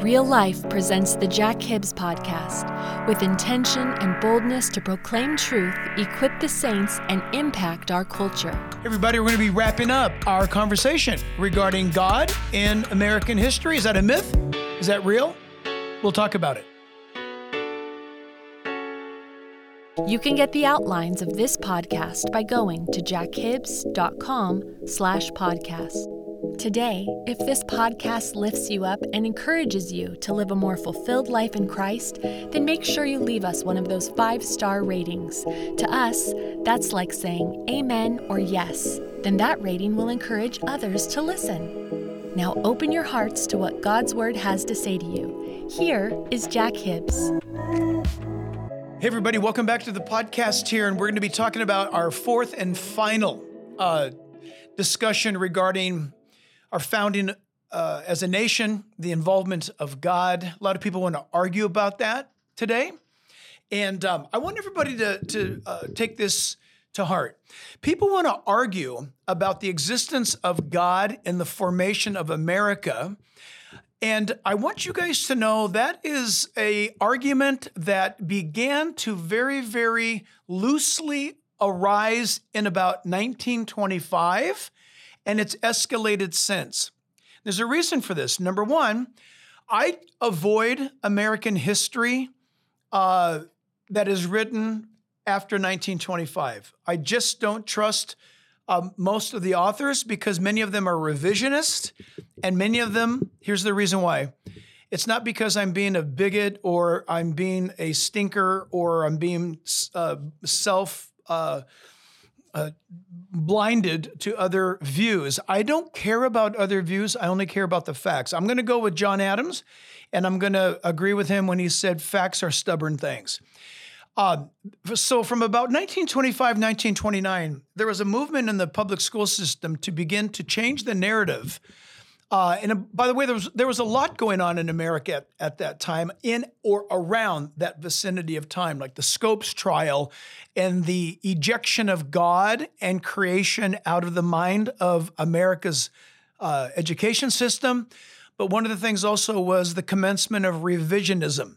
Real Life presents the Jack Hibbs podcast with intention and boldness to proclaim truth, equip the saints, and impact our culture. Everybody, we're going to be wrapping up our conversation regarding God in American history. Is that a myth? Is that real? We'll talk about it. You can get the outlines of this podcast by going to jackhibbs.com slash podcast. Today, if this podcast lifts you up and encourages you to live a more fulfilled life in Christ, then make sure you leave us one of those five star ratings. To us, that's like saying amen or yes. Then that rating will encourage others to listen. Now open your hearts to what God's Word has to say to you. Here is Jack Hibbs. Hey, everybody, welcome back to the podcast here, and we're going to be talking about our fourth and final uh, discussion regarding our founding uh, as a nation, the involvement of God. A lot of people want to argue about that today. And um, I want everybody to, to uh, take this to heart. People want to argue about the existence of God in the formation of America. And I want you guys to know that is a argument that began to very, very loosely arise in about 1925 and it's escalated since. There's a reason for this. Number one, I avoid American history uh, that is written after 1925. I just don't trust um, most of the authors because many of them are revisionist, and many of them, here's the reason why. It's not because I'm being a bigot or I'm being a stinker or I'm being uh, self uh, uh, blinded to other views. I don't care about other views. I only care about the facts. I'm going to go with John Adams, and I'm going to agree with him when he said facts are stubborn things. Uh, so, from about 1925, 1929, there was a movement in the public school system to begin to change the narrative uh, and uh, by the way, there was there was a lot going on in America at, at, that time, in or around that vicinity of time, like the Scopes trial and the ejection of God and creation out of the mind of America's uh, education system. But one of the things also was the commencement of revisionism,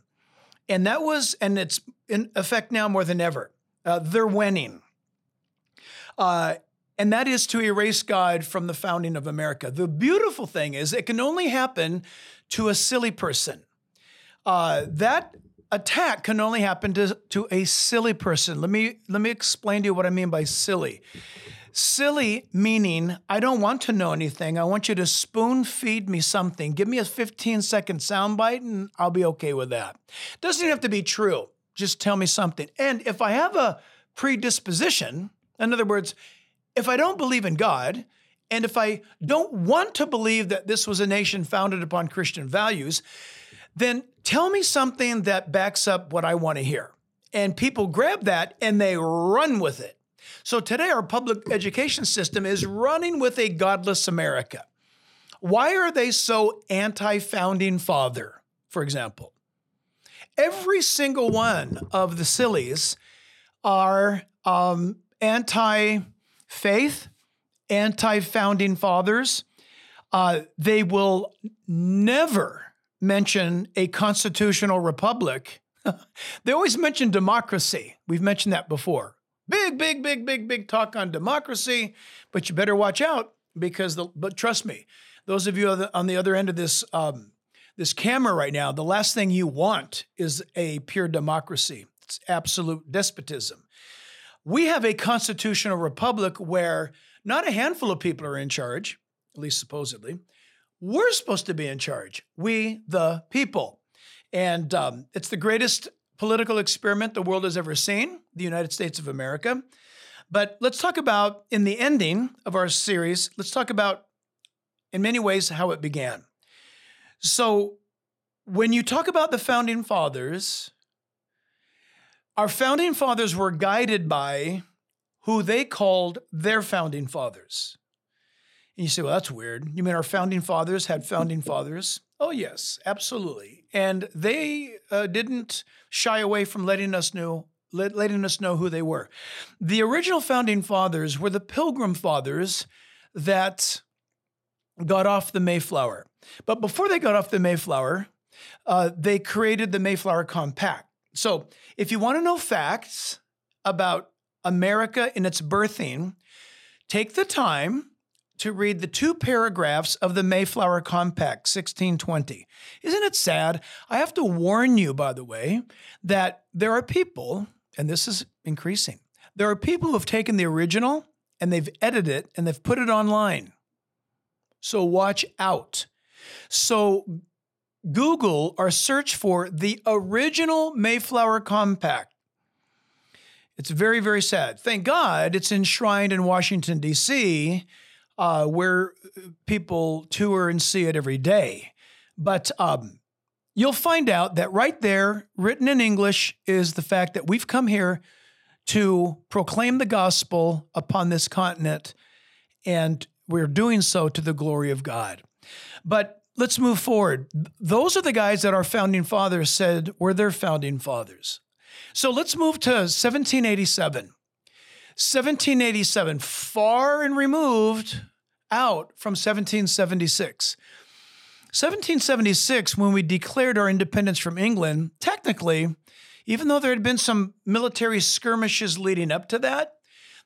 and that was, and it's in effect now more than ever. Uh, they're winning. And that is to erase God from the founding of America. The beautiful thing is, it can only happen to a silly person. Uh, that attack can only happen to, to a silly person. Let me let me explain to you what I mean by silly. Silly meaning I don't want to know anything. I want you to spoon feed me something. Give me a 15 second soundbite and I'll be okay with that. Doesn't have to be true. Just tell me something. And if I have a predisposition, in other words, if I don't believe in God, and if I don't want to believe that this was a nation founded upon Christian values, then tell me something that backs up what I want to hear. And people grab that and they run with it. So today, our public education system is running with a godless America. Why are they so anti founding father, for example? Every single one of the sillies are um, anti faith, anti founding fathers. Uh, they will never mention a constitutional republic. they always mention democracy. We've mentioned that before. Big, big, big, big, big talk on democracy, but you better watch out because, the, but trust me, those of you on the other end of this um, this camera right now, the last thing you want is a pure democracy. It's absolute despotism. We have a constitutional republic where not a handful of people are in charge, at least supposedly. We're supposed to be in charge, we, the people. And um, it's the greatest political experiment the world has ever seen, the United States of America. But let's talk about, in the ending of our series, let's talk about, in many ways, how it began. So, when you talk about the founding fathers, our founding fathers were guided by who they called their founding fathers. And you say, well, that's weird. You mean our founding fathers had founding fathers? Oh, yes, absolutely. And they uh, didn't shy away from letting us know. Let, letting us know who they were. The original founding fathers were the Pilgrim Fathers that got off the Mayflower. But before they got off the Mayflower, uh, they created the Mayflower Compact. So, if you want to know facts about America in its birthing, take the time to read the two paragraphs of the Mayflower Compact, 1620. Isn't it sad? I have to warn you, by the way, that there are people, and this is increasing, there are people who have taken the original and they've edited it and they've put it online. So watch out. So Google or search for the original Mayflower Compact. It's very, very sad. Thank God it's enshrined in Washington, D.C., uh, where people tour and see it every day. But um, you'll find out that right there, written in English, is the fact that we've come here to proclaim the gospel upon this continent, and we're doing so to the glory of God. But let's move forward. Those are the guys that our founding fathers said were their founding fathers. So let's move to 1787. 1787, far and removed out from 1776. 1776, when we declared our independence from England, technically, even though there had been some military skirmishes leading up to that,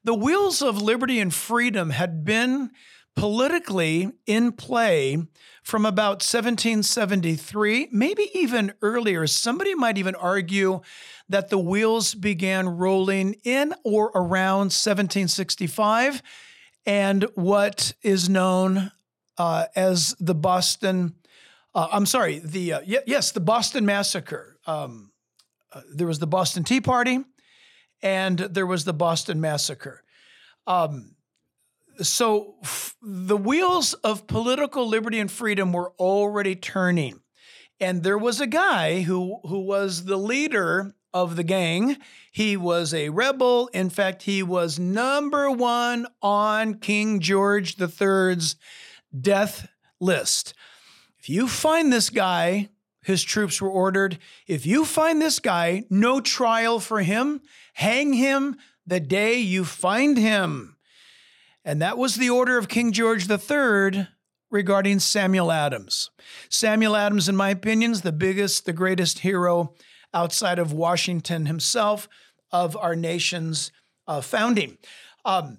the wheels of liberty and freedom had been politically in play from about 1773, maybe even earlier. Somebody might even argue that the wheels began rolling in or around 1765 and what is known uh, as the Boston, uh, I'm sorry, the uh, y- yes, the Boston Massacre. Um, uh, there was the Boston Tea Party, and there was the Boston Massacre. Um, so f- the wheels of political liberty and freedom were already turning. And there was a guy who, who was the leader of the gang. He was a rebel. In fact, he was number one on King George III's death list. If you find this guy, his troops were ordered. If you find this guy, no trial for him, hang him the day you find him. And that was the order of King George III regarding Samuel Adams. Samuel Adams, in my opinion, is the biggest, the greatest hero outside of Washington himself of our nation's uh, founding. Um,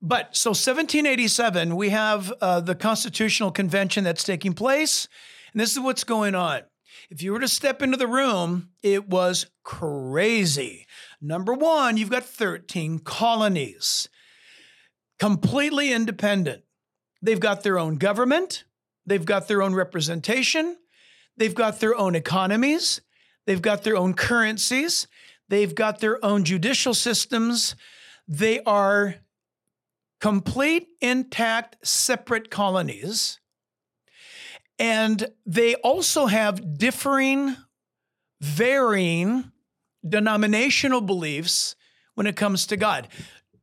but so 1787, we have uh, the Constitutional Convention that's taking place, and this is what's going on. If you were to step into the room, it was crazy. Number one, you've got 13 colonies completely independent. They've got their own government, they've got their own representation, they've got their own economies, they've got their own currencies, they've got their own judicial systems. They are complete, intact, separate colonies. And they also have differing, varying denominational beliefs when it comes to God.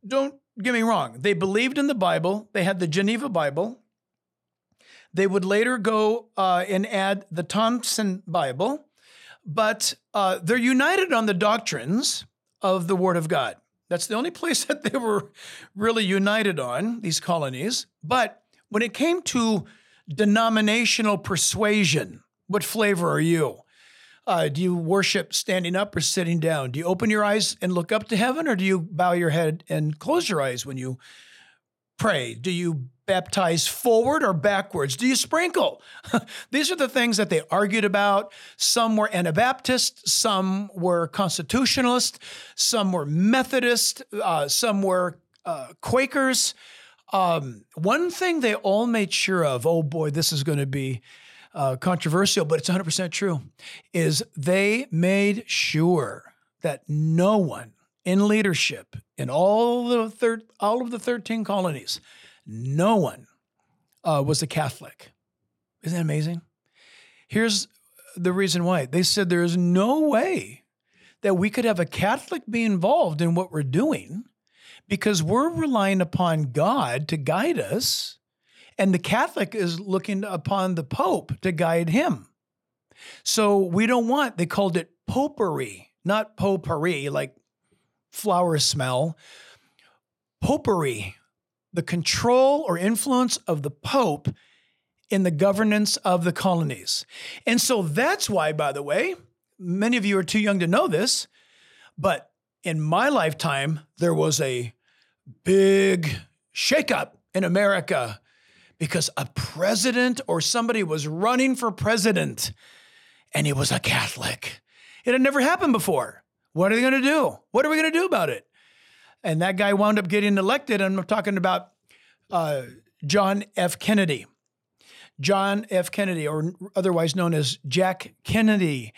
Don't get me wrong, they believed in the Bible, they had the Geneva Bible. They would later go uh, and add the Thompson Bible, but uh, they're united on the doctrines of the Word of God. That's the only place that they were really united on, these colonies. But when it came to denominational persuasion, what flavor are you? Uh, do you worship standing up or sitting down? Do you open your eyes and look up to heaven, or do you bow your head and close your eyes when you pray? Do you baptize forward or backwards? Do you sprinkle? These are the things that they argued about. Some were Anabaptist, some were Constitutionalist, some were Methodist, uh, some were uh, Quakers. Um, one thing they all made sure of, oh boy, this is going to be uh, controversial, but it's 100% true, is they made sure that no one in leadership in all the thir- all of the 13 colonies, no one uh, was a Catholic. Isn't that amazing? Here's the reason why. They said there is no way that we could have a Catholic be involved in what we're doing because we're relying upon God to guide us, and the Catholic is looking upon the Pope to guide him. So we don't want, they called it popery, not potpourri, like flower smell. Popery, the control or influence of the Pope in the governance of the colonies. And so that's why, by the way, many of you are too young to know this, but in my lifetime, there was a big shakeup in America because a president or somebody was running for president and he was a Catholic. It had never happened before. What are they going to do? What are we going to do about it? And that guy wound up getting elected. And I'm talking about uh, John F. Kennedy. John F. Kennedy, or otherwise known as Jack Kennedy.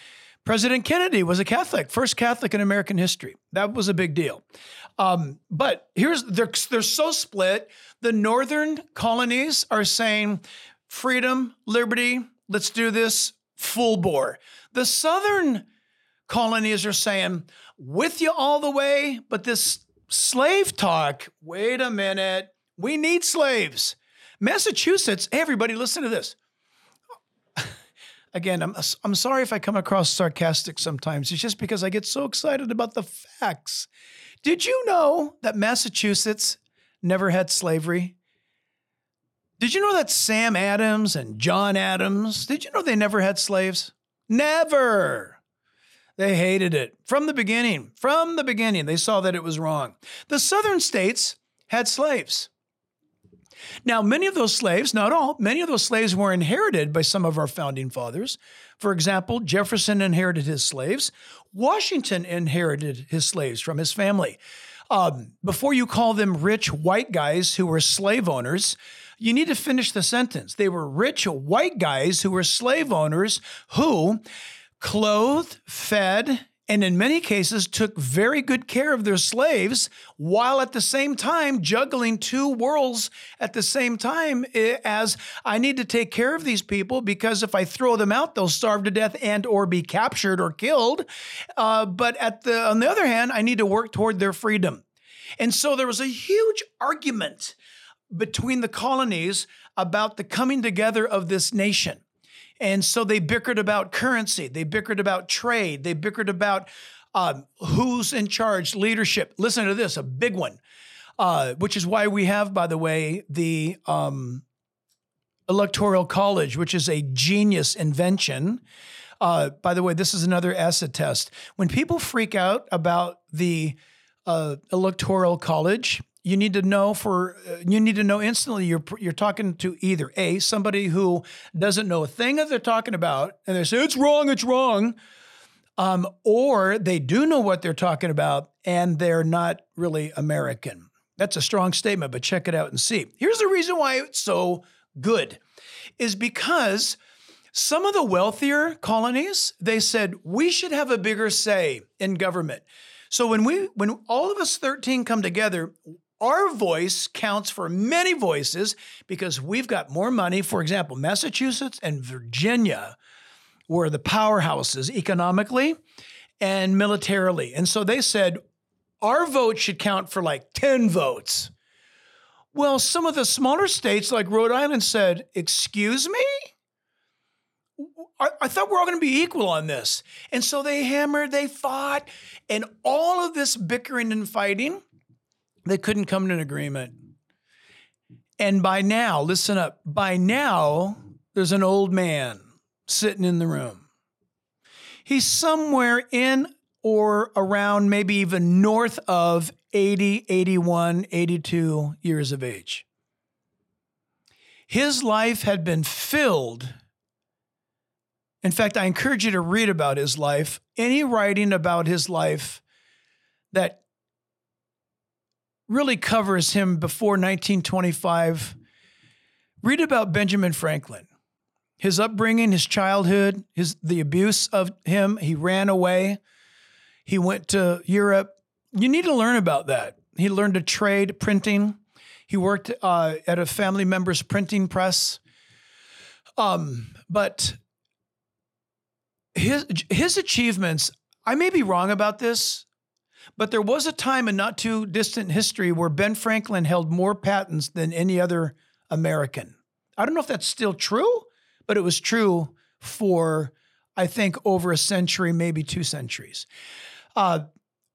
President Kennedy was a Catholic, first Catholic in American history. That was a big deal. Um, but here's they're they're so split. The northern colonies are saying freedom, liberty, let's do this full bore. The southern colonies are saying with you all the way, but this slave talk, wait a minute, we need slaves. Massachusetts, everybody listen to this. Again, I'm, I'm sorry if I come across sarcastic sometimes. It's just because I get so excited about the facts. Did you know that Massachusetts never had slavery? Did you know that Sam Adams and John Adams, did you know they never had slaves? Never. They hated it from the beginning. From the beginning, they saw that it was wrong. The southern states had slaves. Now, many of those slaves, not all, many of those slaves were inherited by some of our founding fathers. For example, Jefferson inherited his slaves. Washington inherited his slaves from his family. Um, before you call them rich white guys who were slave owners, you need to finish the sentence. They were rich white guys who were slave owners who clothed, fed, and in many cases took very good care of their slaves while at the same time juggling two worlds at the same time eh, as I need to take care of these people because if I throw them out they'll starve to death and or be captured or killed. Uh, but at the on the other hand I need to work toward their freedom. And so there was a huge argument between the colonies about the coming together of this nation and so they bickered about currency, they bickered about trade, they bickered about um, who's in charge, leadership. Listen to this, a big one, uh, which is why we have, by the way, the um, Electoral College, which is a genius invention. Uh, by the way, this is another acid test. When people freak out about the uh, Electoral College, you need to know for uh, you need to know instantly you're you're talking to either a somebody who doesn't know a thing that they're talking about and they say it's wrong it's wrong um, or they do know what they're talking about and they're not really American. That's a strong statement, but check it out and see. Here's the reason why it's so good is because some of the wealthier colonies they said we should have a bigger say in government. So when we when all of us 13 come together, our voice counts for many voices because we've got more money. For example, Massachusetts and Virginia were the powerhouses economically and militarily. And so they said, our vote should count for like 10 votes. Well, some of the smaller states like Rhode Island said, Excuse me? I, I thought we're all going to be equal on this. And so they hammered, they fought, and all of this bickering and fighting they couldn't come to an agreement. And by now, listen up, by now, there's an old man sitting in the room. He's somewhere in or around maybe even north of 80, 81, 82 years of age. his life had been filled. In fact, I encourage you to read about his life. Any writing about his life that really covers him before 1925, read about Benjamin Franklin. His upbringing, his childhood, his the abuse of him, he ran away. He went to Europe. You need to learn about that. He learned a trade, printing. He worked uh, at a family member's printing press. Um, but his his achievements, I may be wrong about this, but there was a time in not too distant history where Ben Franklin held more patents than any other American. I don't know if that's still true, but it was true for I think over a century, maybe two centuries. Uh,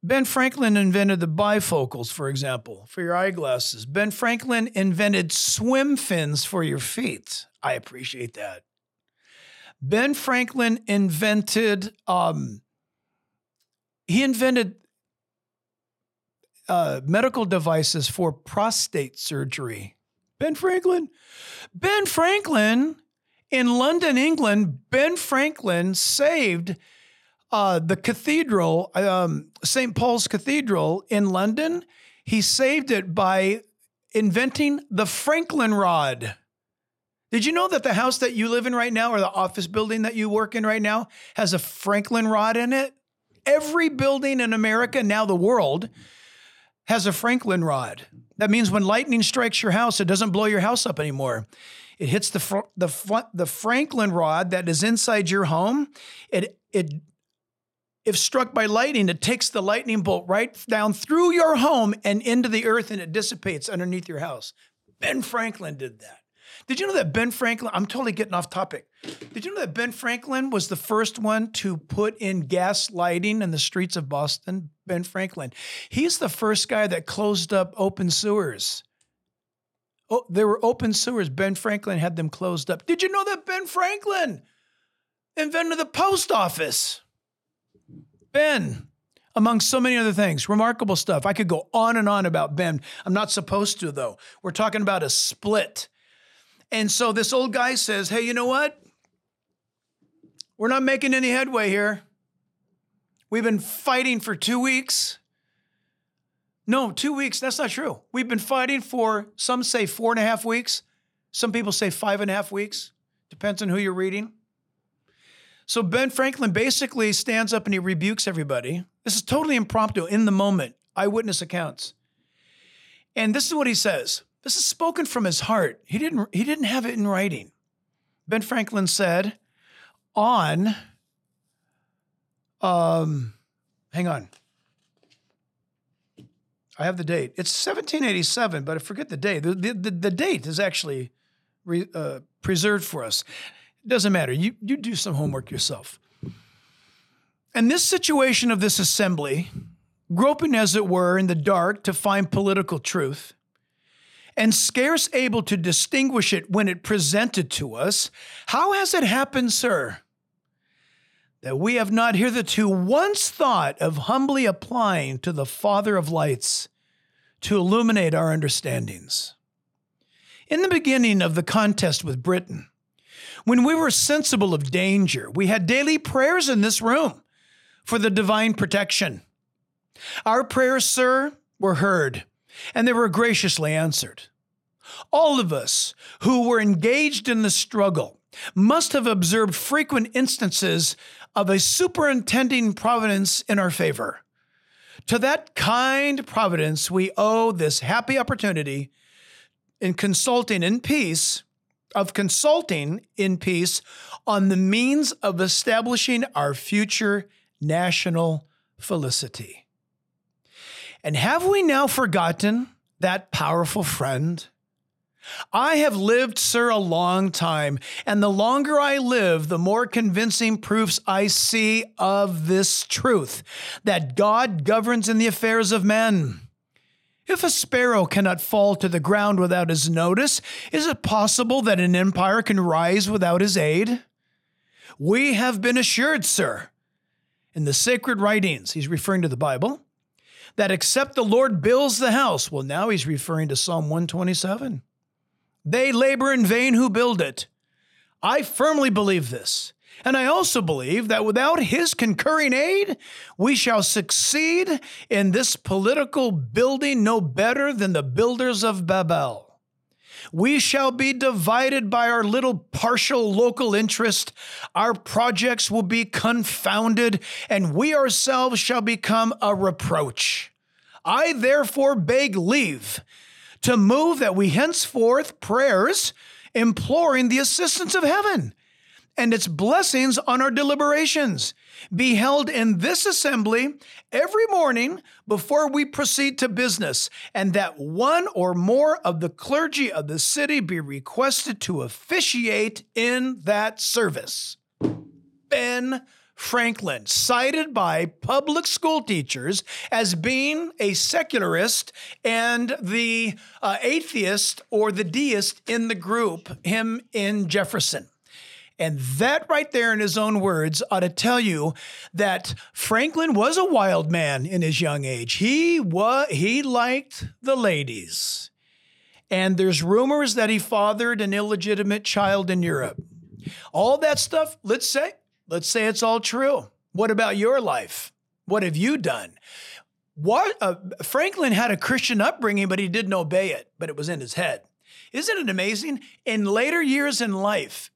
Ben Franklin invented the bifocals, for example, for your eyeglasses. Ben Franklin invented swim fins for your feet. I appreciate that. Ben Franklin invented, um, he invented uh, medical devices for prostate surgery. Ben Franklin. Ben Franklin in London, England, Ben Franklin saved uh, the cathedral, um, St. Paul's Cathedral in London, he saved it by inventing the Franklin rod. Did you know that the house that you live in right now or the office building that you work in right now has a Franklin rod in it? Every building in America, now the world, has a Franklin rod. That means when lightning strikes your house, it doesn't blow your house up anymore. It hits the fr- the fr- the Franklin rod that is inside your home. It it if struck by lightning, it takes the lightning bolt right down through your home and into the earth and it dissipates underneath your house. Ben Franklin did that. Did you know that Ben Franklin? I'm totally getting off topic. Did you know that Ben Franklin was the first one to put in gas lighting in the streets of Boston? Ben Franklin. He's the first guy that closed up open sewers. Oh, there were open sewers. Ben Franklin had them closed up. Did you know that Ben Franklin invented the post office? Ben, among so many other things, remarkable stuff. I could go on and on about Ben. I'm not supposed to, though. We're talking about a split. And so this old guy says, Hey, you know what? We're not making any headway here. We've been fighting for two weeks. No, two weeks, that's not true. We've been fighting for, some say four and a half weeks. Some people say five and a half weeks. Depends on who you're reading. So Ben Franklin basically stands up and he rebukes everybody. This is totally impromptu, in the moment, eyewitness accounts. And this is what he says. This is spoken from his heart. He didn't, he didn't have it in writing. Ben Franklin said, on, um, hang on. I have the date. It's 1787, but I forget the date. The, the, the, date is actually re, uh, preserved for us. It doesn't matter. You, you do some homework yourself. And this situation of this assembly, groping as it were in the dark to find political truth, and scarce able to distinguish it when it presented to us, how has it happened, sir? That we have not hitherto once thought of humbly applying to the Father of lights to illuminate our understandings. In the beginning of the contest with Britain, when we were sensible of danger, we had daily prayers in this room for the divine protection. Our prayers, sir, were heard, and they were graciously answered. All of us who were engaged in the struggle must have observed frequent instances of a superintending providence in our favor. To that kind providence, we owe this happy opportunity in consulting in peace of consulting in peace on the means of establishing our future national felicity. And have we now forgotten that powerful friend? I have lived, sir, a long time, and the longer I live, the more convincing proofs I see of this truth that God governs in the affairs of men. If a sparrow cannot fall to the ground without his notice, is it possible that an empire can rise without his aid? We have been assured, sir, in the sacred writings, he's referring to the Bible, that except the Lord builds the house, well, now he's referring to Psalm 127. They labor in vain who build it. I firmly believe this. And I also believe that without his concurring aid, we shall succeed in this political building no better than the builders of Babel. We shall be divided by our little partial local interest. Our projects will be confounded, and we ourselves shall become a reproach. I therefore beg leave to move that we henceforth prayers imploring the assistance of heaven and its blessings on our deliberations be held in this assembly every morning before we proceed to business, and that one or more of the clergy of the city be requested to officiate in that service. Ben Franklin, cited by public school teachers as being a secularist and the uh, atheist or the deist in the group, him in Jefferson. And that right there in his own words ought to tell you that Franklin was a wild man in his young age. He was he liked the ladies. And there's rumors that he fathered an illegitimate child in Europe. All that stuff, let's say, let's say it's all true. What about your life? What have you done? What uh, Franklin had a Christian upbringing, but he didn't obey it, but it was in his head. Isn't it amazing? In later years in life,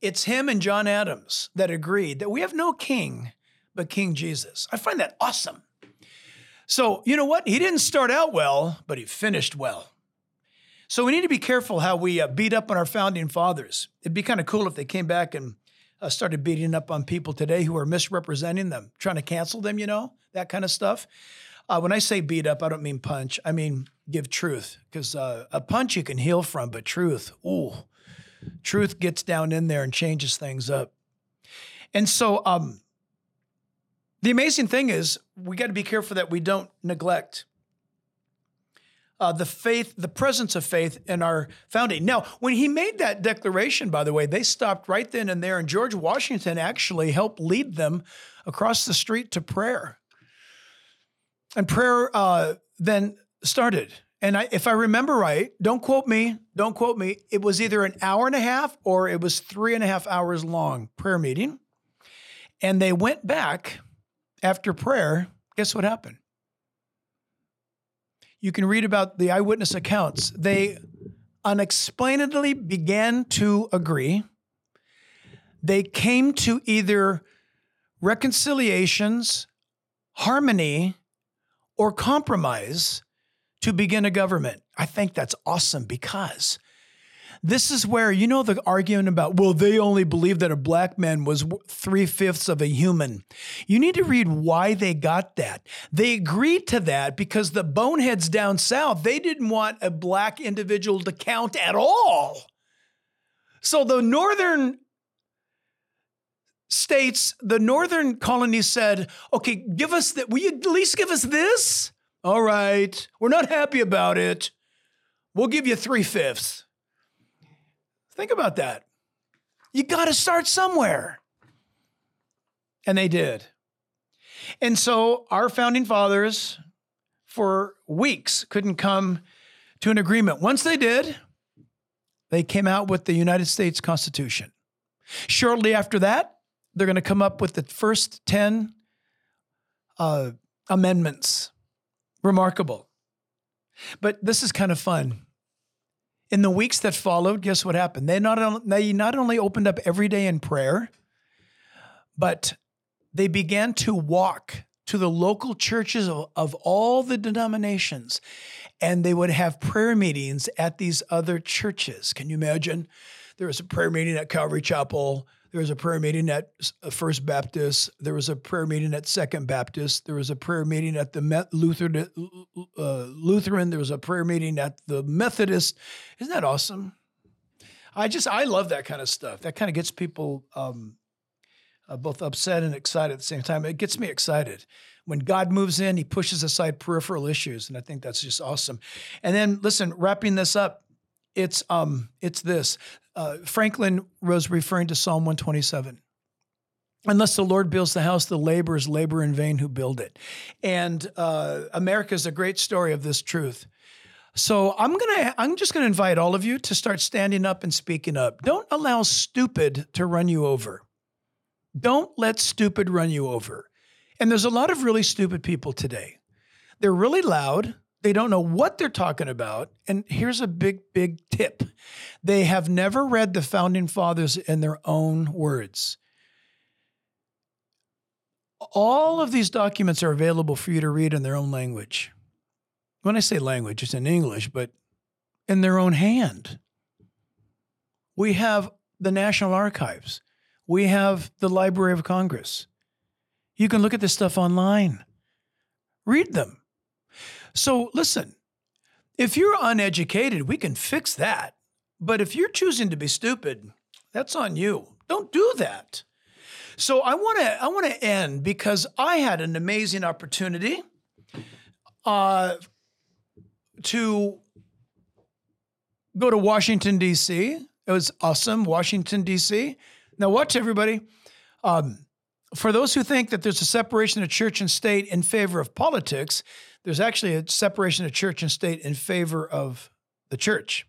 it's him and John Adams that agreed that we have no king but King Jesus. I find that awesome. So, you know what? He didn't start out well, but he finished well. So, we need to be careful how we uh, beat up on our founding fathers. It'd be kind of cool if they came back and uh, started beating up on people today who are misrepresenting them, trying to cancel them, you know, that kind of stuff. Uh, when I say beat up, I don't mean punch. I mean give truth, because uh, a punch you can heal from, but truth, ooh, Truth gets down in there and changes things up. And so, um, the amazing thing is, we got to be careful that we don't neglect uh, the faith, the presence of faith in our founding. Now, when he made that declaration, by the way, they stopped right then and there, and George Washington actually helped lead them across the street to prayer. And prayer uh, then started. And I, if I remember right, don't quote me, don't quote me. It was either an hour and a half or it was three and a half hours long prayer meeting. And they went back after prayer. Guess what happened? You can read about the eyewitness accounts. They unexplainably began to agree. They came to either reconciliations, harmony, or compromise to begin a government. I think that's awesome because this is where, you know, the argument about, well, they only believe that a black man was three fifths of a human. You need to read why they got that. They agreed to that because the boneheads down south, they didn't want a black individual to count at all. So the northern states, the northern colonies said, okay, give us that. Will you at least give us this? All right, we're not happy about it. We'll give you three fifths. Think about that. You got to start somewhere. And they did. And so our founding fathers, for weeks, couldn't come to an agreement. Once they did, they came out with the United States Constitution. Shortly after that, they're going to come up with the first 10 uh, amendments Remarkable. But this is kind of fun. In the weeks that followed, guess what happened? They not, they not only opened up every day in prayer, but they began to walk to the local churches of, of all the denominations and they would have prayer meetings at these other churches. Can you imagine? There was a prayer meeting at Calvary Chapel. There was a prayer meeting at uh, First Baptist. There was a prayer meeting at Second Baptist. There was a prayer meeting at the Lutheran. Uh, Lutheran. There was a prayer meeting at the Methodist. Isn't that awesome? I just I love that kind of stuff. That kind of gets people um, uh, both upset and excited at the same time. It gets me excited when God moves in. He pushes aside peripheral issues, and I think that's just awesome. And then listen, wrapping this up, it's um it's this uh, Franklin was referring to Psalm 127. Unless the Lord builds the house, the laborers labor in vain who build it. And uh, America is a great story of this truth. So I'm gonna I'm just gonna invite all of you to start standing up and speaking up. Don't allow stupid to run you over. Don't let stupid run you over. And there's a lot of really stupid people today. They're really loud. They don't know what they're talking about. And here's a big, big tip they have never read the founding fathers in their own words. All of these documents are available for you to read in their own language. When I say language, it's in English, but in their own hand. We have the National Archives, we have the Library of Congress. You can look at this stuff online, read them. So, listen, if you're uneducated, we can fix that. But if you're choosing to be stupid, that's on you. Don't do that. So I want to I want to end because I had an amazing opportunity uh, to go to Washington D.C. It was awesome, Washington D.C. Now watch everybody. Um, for those who think that there's a separation of church and state in favor of politics, there's actually a separation of church and state in favor of the church.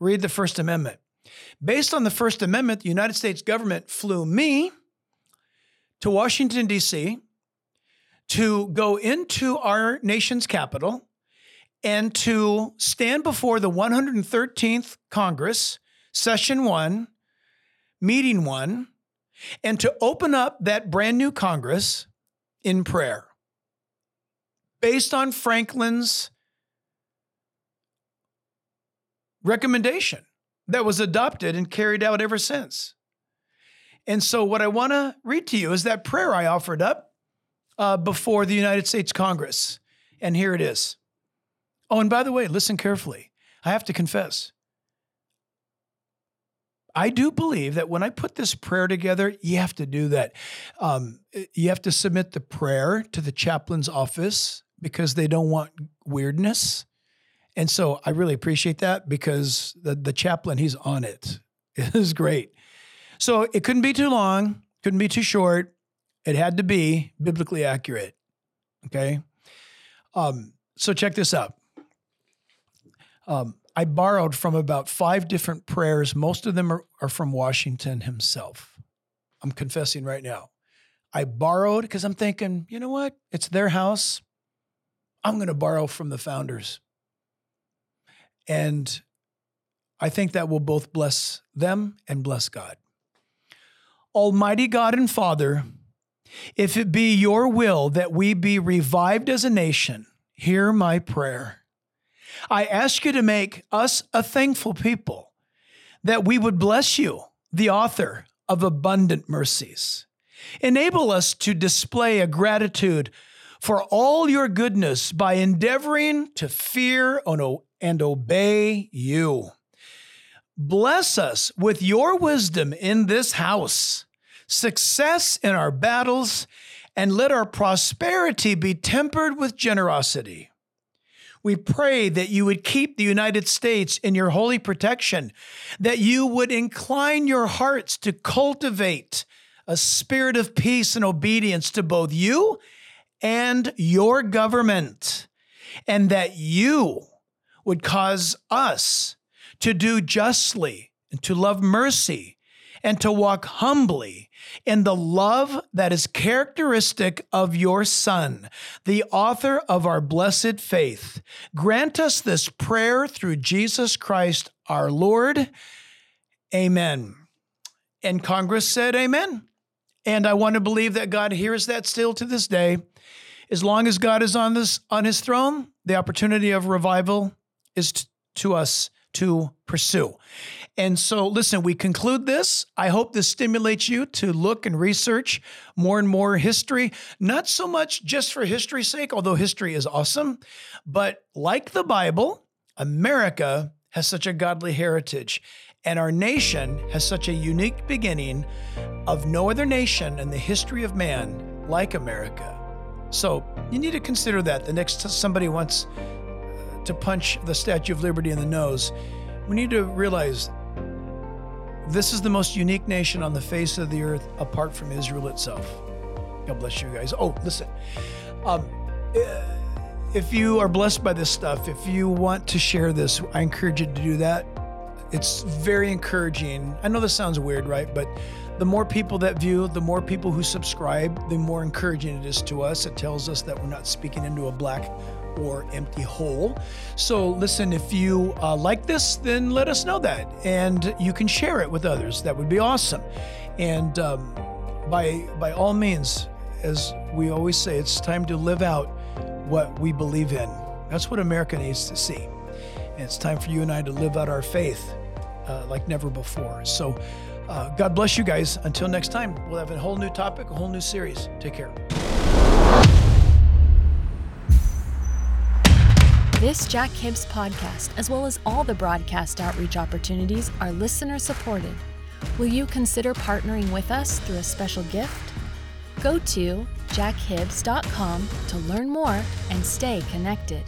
Read the First Amendment. Based on the First Amendment, the United States government flew me to Washington, D.C. to go into our nation's capital and to stand before the 113th Congress, Session 1, Meeting 1, and to open up that brand new Congress in prayer based on Franklin's recommendation that was adopted and carried out ever since. And so, what I want to read to you is that prayer I offered up uh, before the United States Congress. And here it is. Oh, and by the way, listen carefully. I have to confess, I do believe that when I put this prayer together, you have to do that. Um, you have to submit the prayer to the chaplain's office because they don't want weirdness. And so I really appreciate that because the, the chaplain, he's on it. It is great. So it couldn't be too long, couldn't be too short. It had to be biblically accurate. Okay. Um, so check this out. Um, I borrowed from about five different prayers. Most of them are, are from Washington himself. I'm confessing right now. I borrowed because I'm thinking, you know what? It's their house. I'm going to borrow from the founders. And I think that will both bless them and bless God. Almighty God and Father, if it be your will that we be revived as a nation, hear my prayer. I ask you to make us a thankful people, that we would bless you, the author of abundant mercies. Enable us to display a gratitude for all your goodness by endeavoring to fear and obey you. Bless us with your wisdom in this house, success in our battles, and let our prosperity be tempered with generosity. We pray that you would keep the United States in your holy protection, that you would incline your hearts to cultivate a spirit of peace and obedience to both you and your government, and that you would cause us to do justly and to love mercy and to walk humbly in the love that is characteristic of your Son, the author of our blessed faith. Grant us this prayer through Jesus Christ our Lord. Amen. And Congress said, Amen. And I want to believe that God hears that still to this day. As long as God is on this on his throne, the opportunity of revival is t- to us to pursue. And so, listen, we conclude this. I hope this stimulates you to look and research more and more history, not so much just for history's sake, although history is awesome, but like the Bible, America has such a godly heritage. And our nation has such a unique beginning of no other nation in the history of man like America. So you need to consider that the next somebody wants uh, to punch the Statue of Liberty in the nose, we need to realize this is the most unique nation on the face of the earth apart from Israel itself. God bless you guys. Oh, listen. Um, uh, if you are blessed by this stuff, if you want to share this, I encourage you to do that. It's very encouraging. I know this sounds weird, right? But the more people that view, the more people who subscribe, the more encouraging it is to us. It tells us that we're not speaking into a black or empty hole. So, listen, if you uh, like this, then let us know that. And you can share it with others. That would be awesome. And um, by, by all means, as we always say, it's time to live out what we believe in. That's what America needs to see. And it's time for you and I to live out our faith uh, like never before. So, uh, God bless you guys. Until next time, we'll have a whole new topic, a whole new series. Take care. This Jack Hibbs podcast, as well as all the broadcast outreach opportunities, are listener supported. Will you consider partnering with us through a special gift? Go to jackhibbs.com to learn more and stay connected.